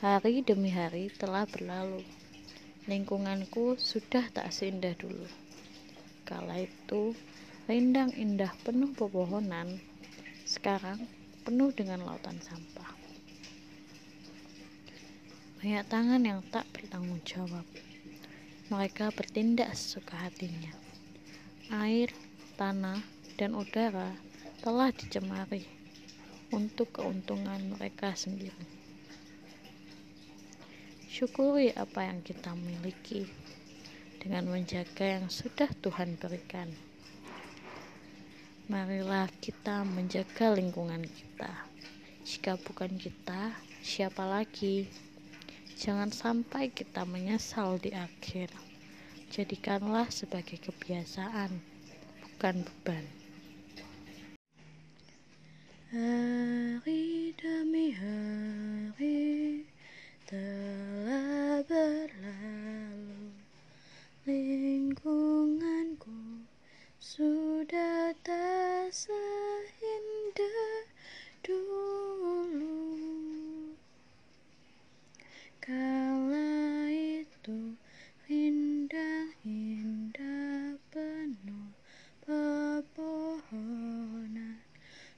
Hari demi hari telah berlalu. Lingkunganku sudah tak seindah dulu. Kala itu, rindang indah penuh pepohonan, sekarang penuh dengan lautan sampah. Banyak tangan yang tak bertanggung jawab. Mereka bertindak sesuka hatinya. Air, tanah, dan udara telah dicemari untuk keuntungan mereka sendiri. Syukuri apa yang kita miliki dengan menjaga yang sudah Tuhan berikan. Marilah kita menjaga lingkungan kita. Jika bukan kita, siapa lagi? Jangan sampai kita menyesal di akhir. Jadikanlah sebagai kebiasaan, bukan beban. Hari demi hari telah berlalu Lingkunganku sudah tak seindah dulu Kala itu indah-indah penuh pepohonan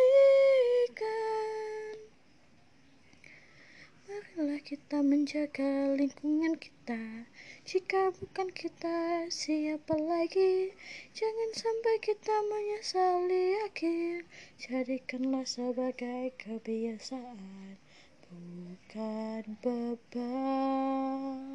Marilah kita menjaga lingkungan kita. Jika bukan kita, siapa lagi? Jangan sampai kita menyesali akhir. Jadikanlah sebagai kebiasaan, bukan beban.